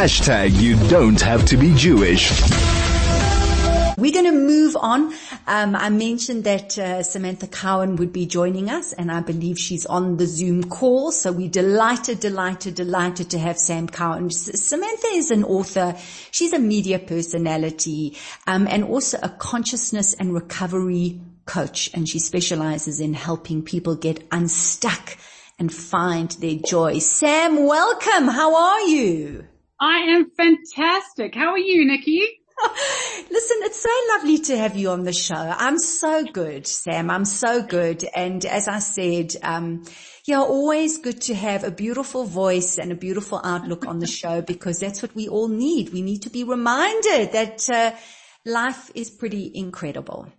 Hashtag you don't have to be Jewish. We're going to move on. Um, I mentioned that uh, Samantha Cowen would be joining us, and I believe she's on the Zoom call. So we're delighted, delighted, delighted to have Sam Cowen. Samantha is an author. She's a media personality, um, and also a consciousness and recovery coach, and she specializes in helping people get unstuck and find their joy. Sam, welcome. How are you? I am fantastic. How are you, Nikki? Listen, it's so lovely to have you on the show. I'm so good, Sam. I'm so good. And as I said, um, yeah, always good to have a beautiful voice and a beautiful outlook on the show because that's what we all need. We need to be reminded that uh, life is pretty incredible.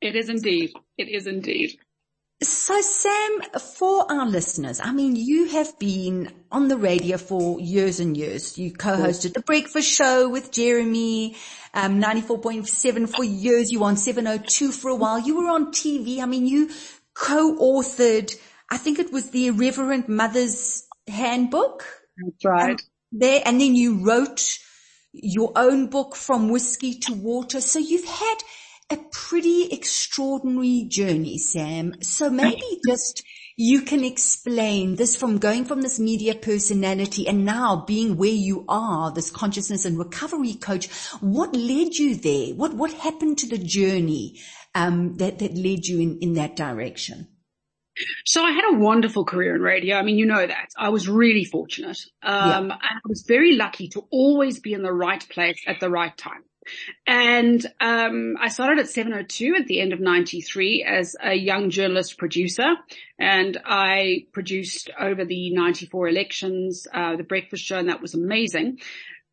It is indeed. It is indeed. So Sam, for our listeners, I mean, you have been on the radio for years and years. You co-hosted the breakfast show with Jeremy, um, 94.7 for years. You were on 702 for a while. You were on TV. I mean, you co-authored, I think it was the Irreverent Mother's Handbook. That's right. Um, there, and then you wrote your own book from whiskey to water. So you've had a pretty extraordinary journey, Sam. So maybe just you can explain this from going from this media personality and now being where you are, this consciousness and recovery coach. What led you there? What, what happened to the journey, um, that, that led you in, in that direction? So I had a wonderful career in radio. I mean, you know that. I was really fortunate. Um, yeah. I was very lucky to always be in the right place at the right time. And um, I started at 702 at the end of 93 as a young journalist producer. And I produced over the 94 elections, uh, the breakfast show, and that was amazing.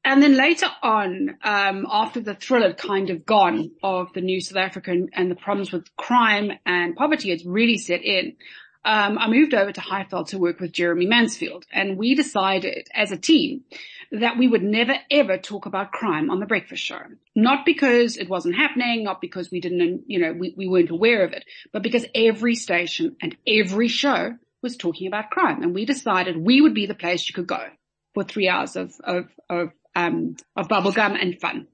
And then later on, um, after the thrill had kind of gone of the new South African and, the problems with crime and poverty had really set in, um, I moved over to Highveld to work with Jeremy Mansfield. And we decided as a team that we would never ever talk about crime on the breakfast show. Not because it wasn't happening, not because we didn't, you know, we, we weren't aware of it, but because every station and every show was talking about crime. And we decided we would be the place you could go for three hours of, of, of, um, of bubblegum and fun.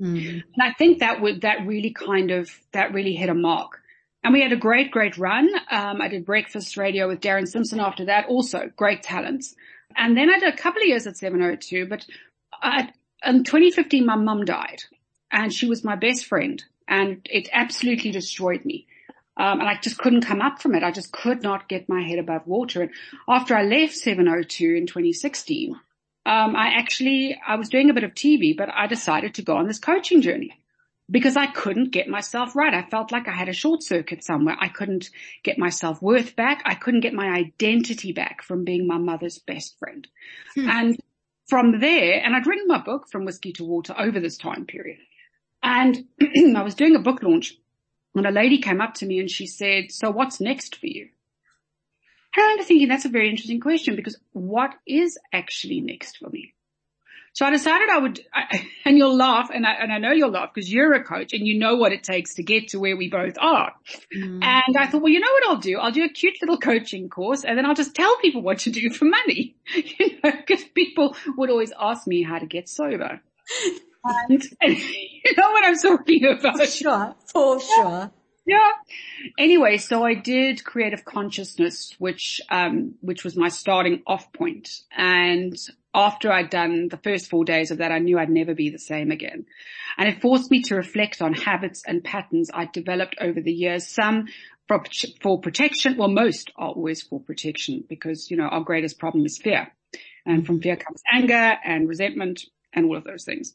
Mm. And I think that would, that really kind of, that really hit a mark. And we had a great, great run. Um, I did breakfast radio with Darren Simpson after that. Also great talents. And then I did a couple of years at 702, but I, in 2015, my mum died and she was my best friend and it absolutely destroyed me. Um, and I just couldn't come up from it. I just could not get my head above water. And after I left 702 in 2016, um, I actually, I was doing a bit of TV, but I decided to go on this coaching journey because I couldn't get myself right. I felt like I had a short circuit somewhere. I couldn't get my self worth back. I couldn't get my identity back from being my mother's best friend. Hmm. And from there, and I'd written my book from whiskey to water over this time period. And I was doing a book launch and a lady came up to me and she said, so what's next for you? And I am thinking that's a very interesting question because what is actually next for me? So I decided I would, I, and you'll laugh, and I, and I know you'll laugh because you're a coach and you know what it takes to get to where we both are. Mm. And I thought, well, you know what I'll do? I'll do a cute little coaching course and then I'll just tell people what to do for money, you know, because people would always ask me how to get sober. And, and you know what I'm talking about? For sure, for sure. Yeah. Anyway, so I did creative consciousness, which, um, which was my starting off point. And after I'd done the first four days of that, I knew I'd never be the same again. And it forced me to reflect on habits and patterns I'd developed over the years. Some for, for protection. Well, most are always for protection because, you know, our greatest problem is fear. And from fear comes anger and resentment and all of those things.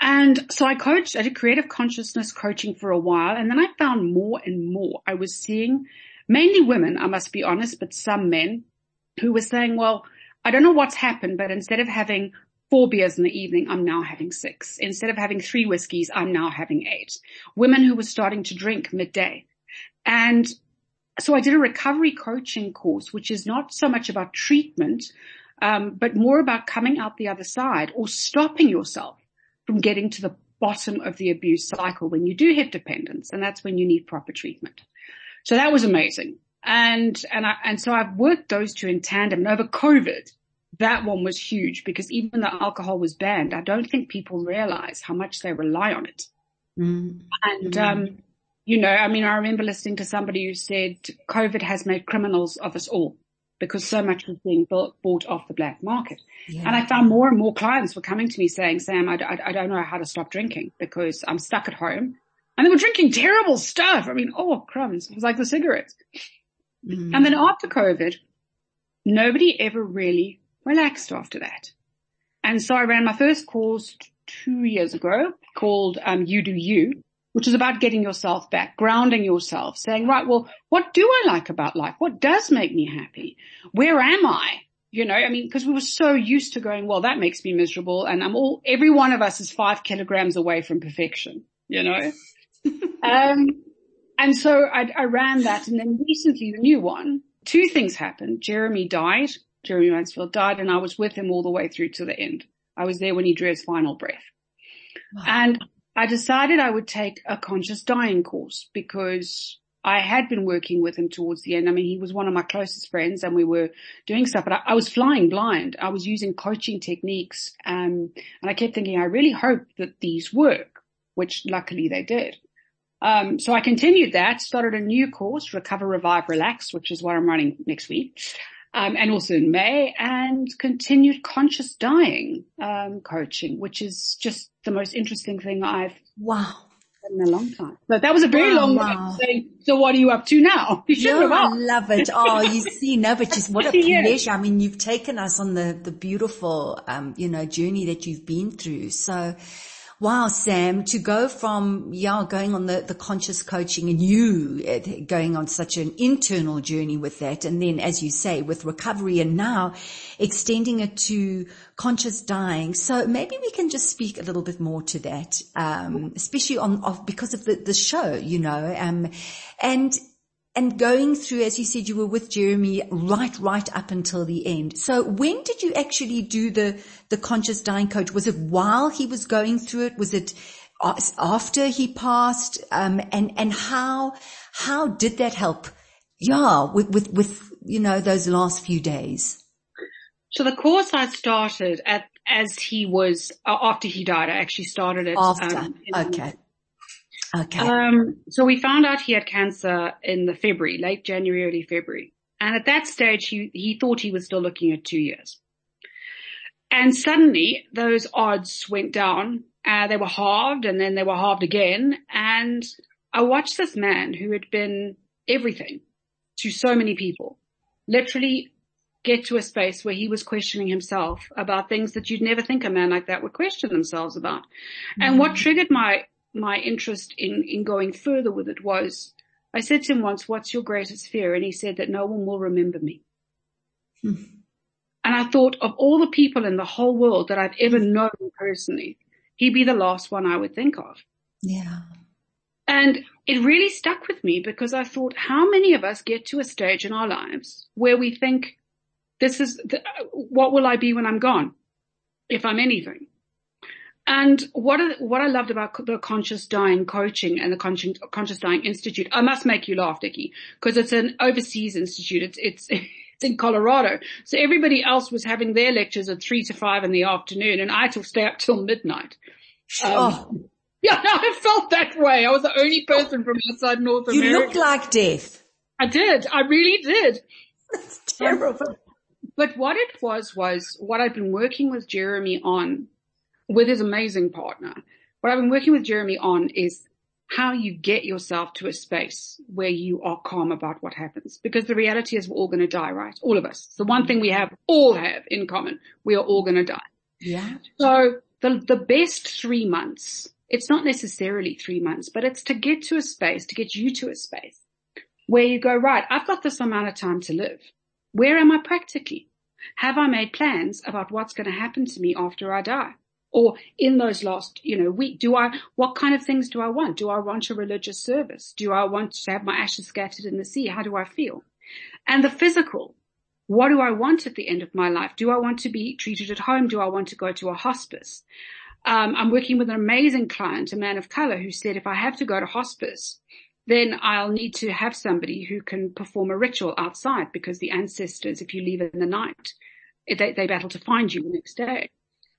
And so I coached, I did creative consciousness coaching for a while and then I found more and more. I was seeing mainly women, I must be honest, but some men who were saying, well, I don't know what's happened, but instead of having four beers in the evening, I'm now having six. Instead of having three whiskeys, I'm now having eight. Women who were starting to drink midday. And so I did a recovery coaching course, which is not so much about treatment, um, but more about coming out the other side or stopping yourself from getting to the bottom of the abuse cycle when you do hit dependence. And that's when you need proper treatment. So that was amazing. And, and I, and so I've worked those two in tandem and over COVID. that one was huge because even though alcohol was banned, I don't think people realize how much they rely on it. Mm. And, mm. um, you know, I mean, I remember listening to somebody who said COVID has made criminals of us all because so much was being bought, bought off the black market. Yeah. And I found more and more clients were coming to me saying, Sam, I, I, I, don't know how to stop drinking because I'm stuck at home. And they were drinking terrible stuff. I mean, oh crumbs. It was like the cigarettes. Mm. And then after COVID, nobody ever really relaxed after that. And so I ran my first course two years ago called um, You Do You, which is about getting yourself back, grounding yourself, saying, right, well, what do I like about life? What does make me happy? Where am I? You know, I mean, because we were so used to going, well, that makes me miserable. And I'm all, every one of us is five kilograms away from perfection, you know? um, and so I, I ran that. And then recently the new one, two things happened. Jeremy died Jeremy Mansfield died and I was with him all the way through to the end. I was there when he drew his final breath. Wow. And I decided I would take a conscious dying course because I had been working with him towards the end. I mean, he was one of my closest friends and we were doing stuff, but I, I was flying blind. I was using coaching techniques. Um, and I kept thinking, I really hope that these work, which luckily they did. Um, so I continued that, started a new course, Recover, Revive, Relax, which is what I'm running next week um, and also in May, and continued conscious dying um, coaching, which is just the most interesting thing I've wow in a long time. But that was a very wow, long wow. saying, so what are you up to now? You should yeah, I love it. Oh, you see, no, but just what a pleasure. I mean, you've taken us on the, the beautiful, um, you know, journey that you've been through. So, Wow, Sam, to go from, yeah, going on the, the conscious coaching and you uh, going on such an internal journey with that. And then, as you say, with recovery and now extending it to conscious dying. So maybe we can just speak a little bit more to that, um, especially on, of, because of the, the show, you know, um, and, and going through, as you said, you were with Jeremy right, right up until the end. So when did you actually do the, the conscious dying coach? Was it while he was going through it? Was it after he passed? Um, and, and how, how did that help? Yeah, with, with, with, you know, those last few days. So the course I started at, as he was, uh, after he died, I actually started it. After. Um, okay. Okay. Um, so we found out he had cancer in the February, late January, early February. And at that stage, he, he thought he was still looking at two years. And suddenly those odds went down. Uh, they were halved and then they were halved again. And I watched this man who had been everything to so many people literally get to a space where he was questioning himself about things that you'd never think a man like that would question themselves about. Mm-hmm. And what triggered my my interest in, in going further with it was, I said to him once, what's your greatest fear? And he said that no one will remember me. Hmm. And I thought of all the people in the whole world that I've ever known personally, he'd be the last one I would think of. Yeah. And it really stuck with me because I thought, how many of us get to a stage in our lives where we think, this is, the, what will I be when I'm gone? If I'm anything. And what what I loved about the conscious dying coaching and the conscious, conscious dying institute, I must make you laugh, Nikki, because it's an overseas institute. It's it's it's in Colorado, so everybody else was having their lectures at three to five in the afternoon, and I had to stay up till midnight. Um, oh. Yeah, I felt that way. I was the only person from outside North you America. You looked like death. I did. I really did. That's terrible. Um, but what it was was what I'd been working with Jeremy on with his amazing partner. What I've been working with Jeremy on is how you get yourself to a space where you are calm about what happens. Because the reality is we're all going to die, right? All of us. It's the one thing we have, all have in common. We are all going to die. Yeah. So the, the best three months, it's not necessarily three months, but it's to get to a space, to get you to a space where you go, right, I've got this amount of time to live. Where am I practically? Have I made plans about what's going to happen to me after I die? Or in those last, you know, week, do I, what kind of things do I want? Do I want a religious service? Do I want to have my ashes scattered in the sea? How do I feel? And the physical, what do I want at the end of my life? Do I want to be treated at home? Do I want to go to a hospice? Um, I'm working with an amazing client, a man of color, who said if I have to go to hospice, then I'll need to have somebody who can perform a ritual outside because the ancestors, if you leave in the night, they, they battle to find you the next day.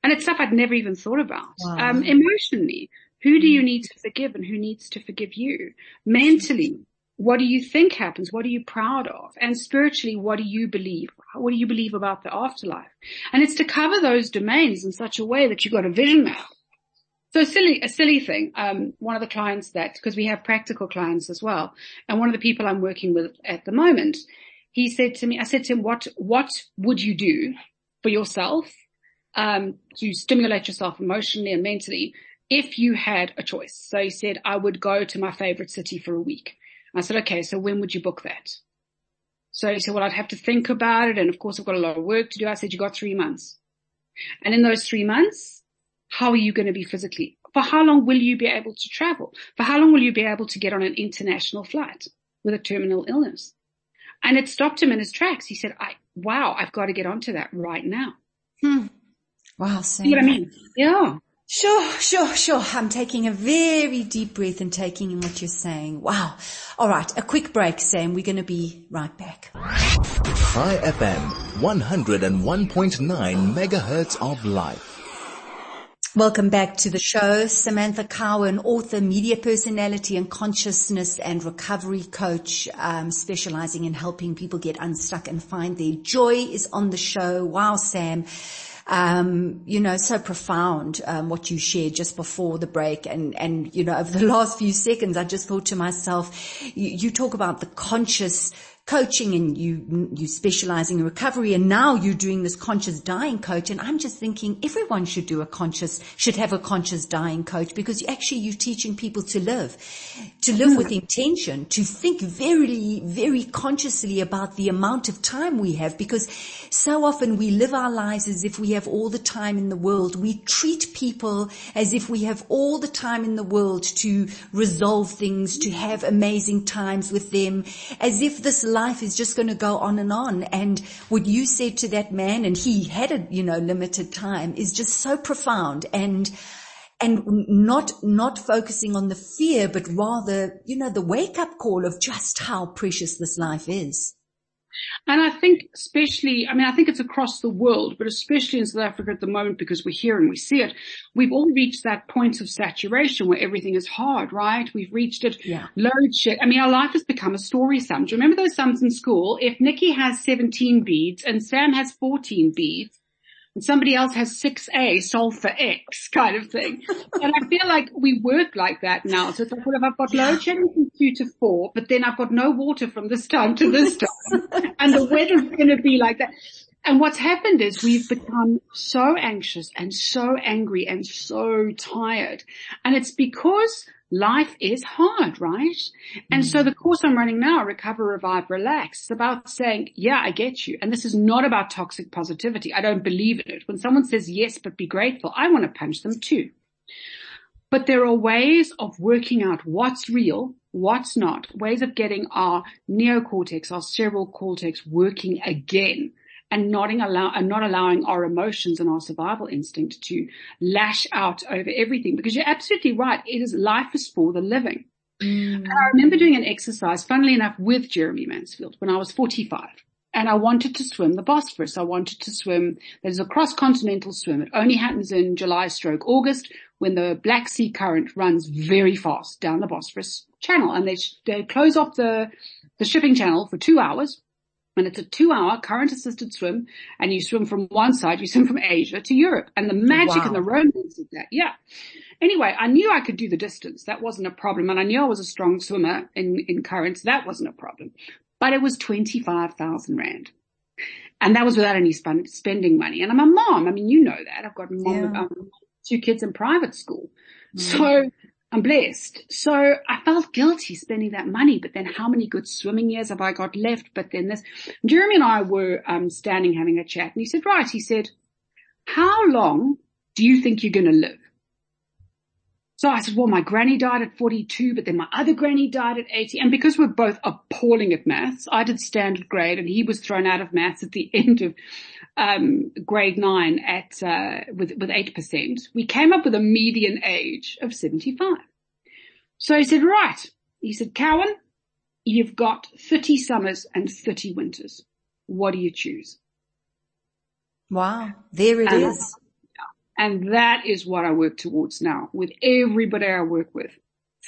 And it's stuff I'd never even thought about. Wow. Um, emotionally, who do you need to forgive and who needs to forgive you? Mentally, what do you think happens? What are you proud of? And spiritually, what do you believe? What do you believe about the afterlife? And it's to cover those domains in such a way that you've got a vision map. So silly, a silly thing. Um, one of the clients that, because we have practical clients as well, and one of the people I'm working with at the moment, he said to me, I said to him, what, what would you do for yourself, um, to stimulate yourself emotionally and mentally if you had a choice? So he said, I would go to my favorite city for a week. I said, okay, so when would you book that? So he said, well, I'd have to think about it. And of course, I've got a lot of work to do. I said, you got three months. And in those three months, how are you going to be physically? For how long will you be able to travel? For how long will you be able to get on an international flight with a terminal illness? And it stopped him in his tracks. He said, I, wow, I've got to get onto that right now. Hmm. Wow. Sam. See what I mean? Yeah. Sure, sure, sure. I'm taking a very deep breath and taking in what you're saying. Wow. All right. A quick break, Sam. We're going to be right back. Chai FM, 101.9 megahertz of life. Welcome back to the show. Samantha Cowen, author, media personality and consciousness and recovery coach, um, specializing in helping people get unstuck and find their joy is on the show. Wow, Sam. Um, you know, so profound, um, what you shared just before the break. And, and, you know, over the last few seconds, I just thought to myself, you, you talk about the conscious coaching and you, you specializing in recovery and now you're doing this conscious dying coach. And I'm just thinking everyone should do a conscious, should have a conscious dying coach because actually you're teaching people to live, to live with intention, to think very, very consciously about the amount of time we have because so often we live our lives as if we have all the time in the world. We treat people as if we have all the time in the world to resolve things, to have amazing times with them, as if this life is just going to go on and on. And what you said to that man, and he had a, you know, limited time is just so profound and, and not, not focusing on the fear, but rather, you know, the wake up call of just how precious this life is. And I think especially, I mean, I think it's across the world, but especially in South Africa at the moment because we're here and we see it, we've all reached that point of saturation where everything is hard, right? We've reached it, yeah. load shit. I mean, our life has become a story sum. Do you remember those sums in school? If Nikki has 17 beads and Sam has 14 beads, and somebody else has 6A, solve for X kind of thing. and I feel like we work like that now. So it's like, well, if I've got load shedding from two to four, but then I've got no water from this time to this time, and the weather's going to be like that. And what's happened is we've become so anxious and so angry and so tired. And it's because life is hard, right? And so mm. the course I'm running now, Recover, Revive, Relax, is about saying, yeah, I get you. And this is not about toxic positivity. I don't believe in it. When someone says yes, but be grateful, I want to punch them too. But there are ways of working out what's real, what's not, ways of getting our neocortex, our cerebral cortex working again and not, allow, and not allowing our emotions and our survival instinct to lash out over everything. Because you're absolutely right. It is life is for the living. Mm. And I remember doing an exercise, funnily enough, with Jeremy Mansfield when I was 45. And I wanted to swim the Bosphorus. I wanted to swim, there's a cross-continental swim. It only happens in July stroke August when the Black Sea current runs very fast down the Bosphorus channel and they, they close off the, the shipping channel for two hours and it's a two hour current assisted swim and you swim from one side, you swim from Asia to Europe and the magic wow. and the romance of that. Yeah. Anyway, I knew I could do the distance. That wasn't a problem. And I knew I was a strong swimmer in, in currents. That wasn't a problem, but it was 25,000 rand. And that was without any spend, spending money. And I'm a mom. I mean, you know that. I've got mom, yeah. um, two kids in private school. Mm. So I'm blessed. So I felt guilty spending that money, but then how many good swimming years have I got left? But then this, Jeremy and I were um, standing having a chat and he said, right, he said, how long do you think you're going to live? So I said, well, my granny died at 42, but then my other granny died at 80. And because we're both appalling at maths, I did standard grade and he was thrown out of maths at the end of um, grade nine at uh, with with eight percent, we came up with a median age of seventy five. So he said, right. He said, Cowen, you've got thirty summers and thirty winters. What do you choose? Wow. There it and, is. And that is what I work towards now with everybody I work with.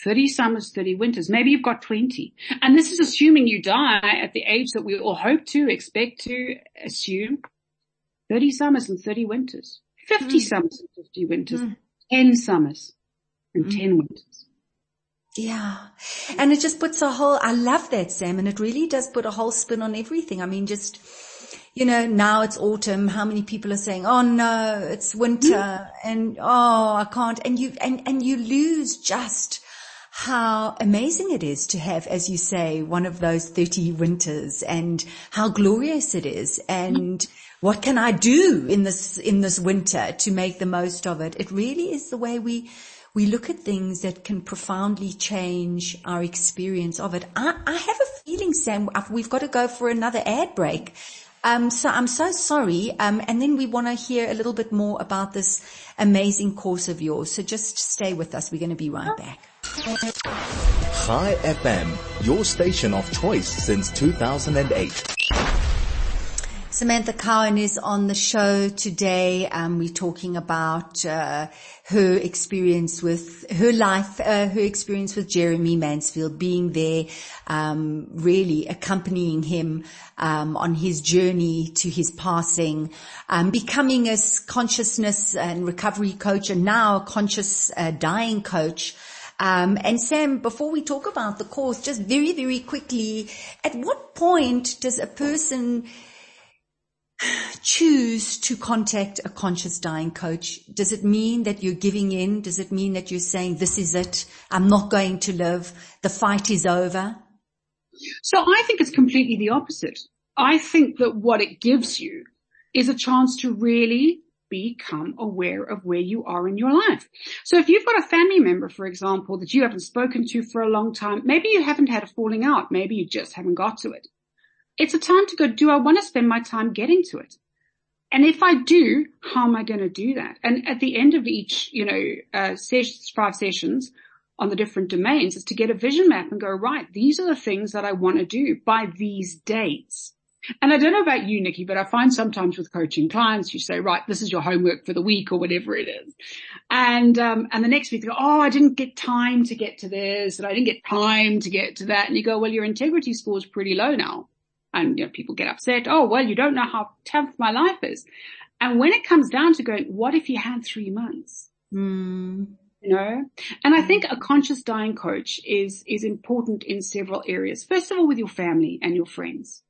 30 summers, 30 winters. Maybe you've got 20. And this is assuming you die at the age that we all hope to, expect to, assume. 30 summers and 30 winters. 50 mm. summers and 50 winters. Mm. 10 summers and mm. 10 winters. Yeah. And it just puts a whole, I love that, Sam, and it really does put a whole spin on everything. I mean, just, you know, now it's autumn. How many people are saying, Oh no, it's winter mm. and oh, I can't. And you, and, and you lose just how amazing it is to have, as you say, one of those 30 winters and how glorious it is. And what can I do in this, in this winter to make the most of it? It really is the way we, we look at things that can profoundly change our experience of it. I, I have a feeling, Sam, we've got to go for another ad break. Um, so I'm so sorry. Um, and then we want to hear a little bit more about this amazing course of yours. So just stay with us. We're going to be right back. Chai FM, your station of choice since 2008. Samantha Cowen is on the show today. Um, we're talking about uh, her experience with her life, uh, her experience with Jeremy Mansfield, being there, um, really accompanying him um, on his journey to his passing, um, becoming a consciousness and recovery coach, and now a conscious uh, dying coach. Um, and Sam, before we talk about the course, just very, very quickly, at what point does a person choose to contact a conscious dying coach? Does it mean that you're giving in? Does it mean that you're saying, this is it? I'm not going to live. The fight is over. So I think it's completely the opposite. I think that what it gives you is a chance to really become aware of where you are in your life. So if you've got a family member, for example, that you haven't spoken to for a long time, maybe you haven't had a falling out, maybe you just haven't got to it. It's a time to go, do I want to spend my time getting to it? And if I do, how am I going to do that? And at the end of each, you know, uh, sessions, five sessions on the different domains is to get a vision map and go, right, these are the things that I want to do by these dates. And I don't know about you, Nikki, but I find sometimes with coaching clients, you say, right, this is your homework for the week or whatever it is. And, um, and the next week they go, oh, I didn't get time to get to this and I didn't get time to get to that. And you go, well, your integrity score is pretty low now. And you know, people get upset. Oh, well, you don't know how tough my life is. And when it comes down to going, what if you had three months? Mm. You know, and I think a conscious dying coach is, is important in several areas. First of all, with your family and your friends.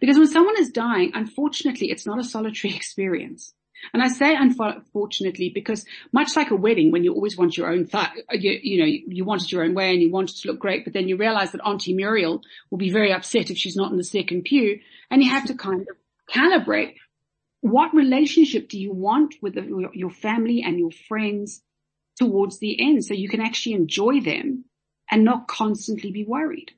Because when someone is dying, unfortunately, it's not a solitary experience. And I say unfortunately because much like a wedding, when you always want your own, th- you, you, know, you want it your own way and you want it to look great, but then you realize that Auntie Muriel will be very upset if she's not in the second pew and you have to kind of calibrate what relationship do you want with the, your family and your friends towards the end so you can actually enjoy them and not constantly be worried.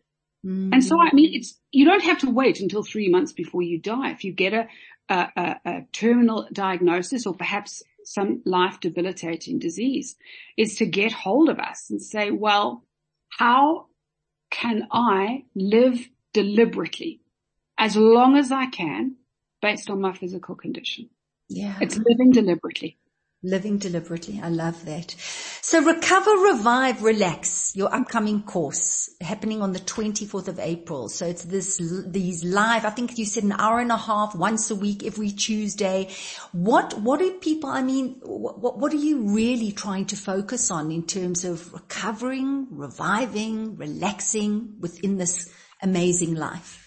Mm. And so, I mean, it's, you don't have to wait until three months before you die. If you get a, a, a, a terminal diagnosis or perhaps some life debilitating disease is to get hold of us and say, well, how can I live deliberately as long as I can based on my physical condition? Yeah. It's living deliberately. Living deliberately. I love that. So recover, revive, relax, your upcoming course happening on the 24th of April. So it's this, these live, I think you said an hour and a half once a week, every Tuesday. What, what do people, I mean, what, what are you really trying to focus on in terms of recovering, reviving, relaxing within this amazing life?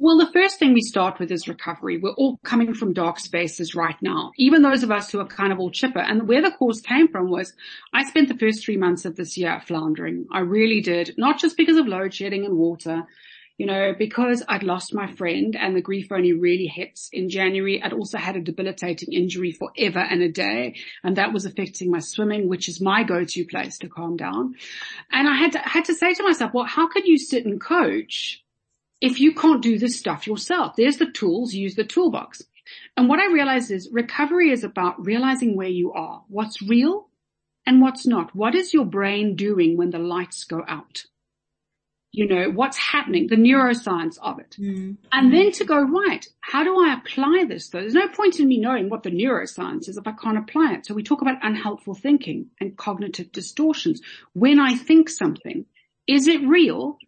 Well, the first thing we start with is recovery. We're all coming from dark spaces right now, even those of us who are kind of all chipper. And where the course came from was I spent the first three months of this year floundering. I really did, not just because of load shedding and water, you know, because I'd lost my friend and the grief only really hits in January. I'd also had a debilitating injury forever and a day. And that was affecting my swimming, which is my go-to place to calm down. And I had to, had to say to myself, well, how could you sit and coach if you can't do this stuff yourself, there's the tools, use the toolbox. And what I realized is recovery is about realizing where you are, what's real and what's not. What is your brain doing when the lights go out? you know, what's happening, the neuroscience of it. Mm. And then to go, right, how do I apply this though? There's no point in me knowing what the neuroscience is if I can't apply it. So we talk about unhelpful thinking and cognitive distortions. When I think something, is it real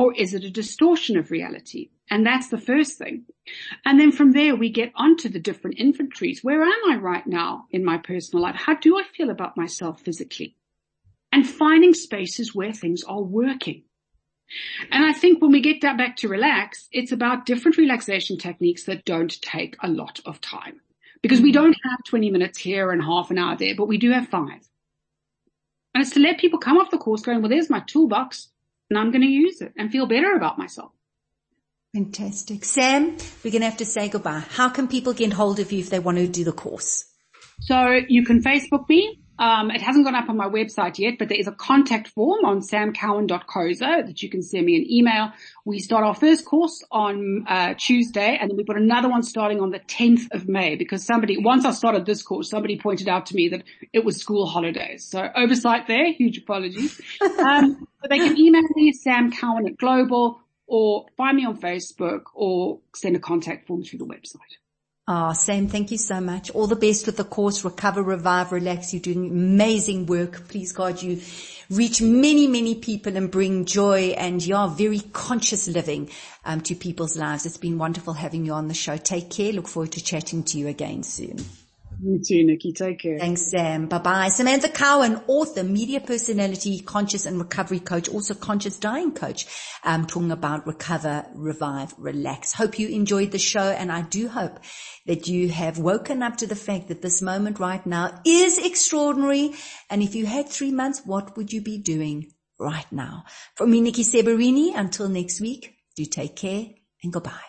or is it a distortion of reality? And that's the first thing. And then from there we get onto the different inventories. Where am I right now in my personal life? How do I feel about myself physically? And finding spaces where things are working. And I think when we get that back to relax, it's about different relaxation techniques that don't take a lot of time because we don't have 20 minutes here and half an hour there, but we do have five. And it's to let people come off the course going, well, there's my toolbox and I'm going to use it and feel better about myself. Fantastic. Sam, we're going to have to say goodbye. How can people get hold of you if they want to do the course? So you can Facebook me um, it hasn't gone up on my website yet, but there is a contact form on samcowan.coza that you can send me an email. We start our first course on uh, Tuesday, and then we've got another one starting on the 10th of May because somebody, once I started this course, somebody pointed out to me that it was school holidays. So oversight there, huge apologies. Um, but they can email me, Sam Cowen at Global, or find me on Facebook, or send a contact form through the website. Ah, oh, Sam, thank you so much. All the best with the course, Recover, Revive, Relax. You're doing amazing work. Please God, you reach many, many people and bring joy and your very conscious living um, to people's lives. It's been wonderful having you on the show. Take care. Look forward to chatting to you again soon. You too, Nikki. Take care. Thanks, Sam. Bye bye. Samantha Cowen, author, media personality, conscious and recovery coach, also conscious dying coach, um, talking about recover, revive, relax. Hope you enjoyed the show and I do hope that you have woken up to the fact that this moment right now is extraordinary. And if you had three months, what would you be doing right now? From me, Nikki Seberini, until next week, do take care and goodbye.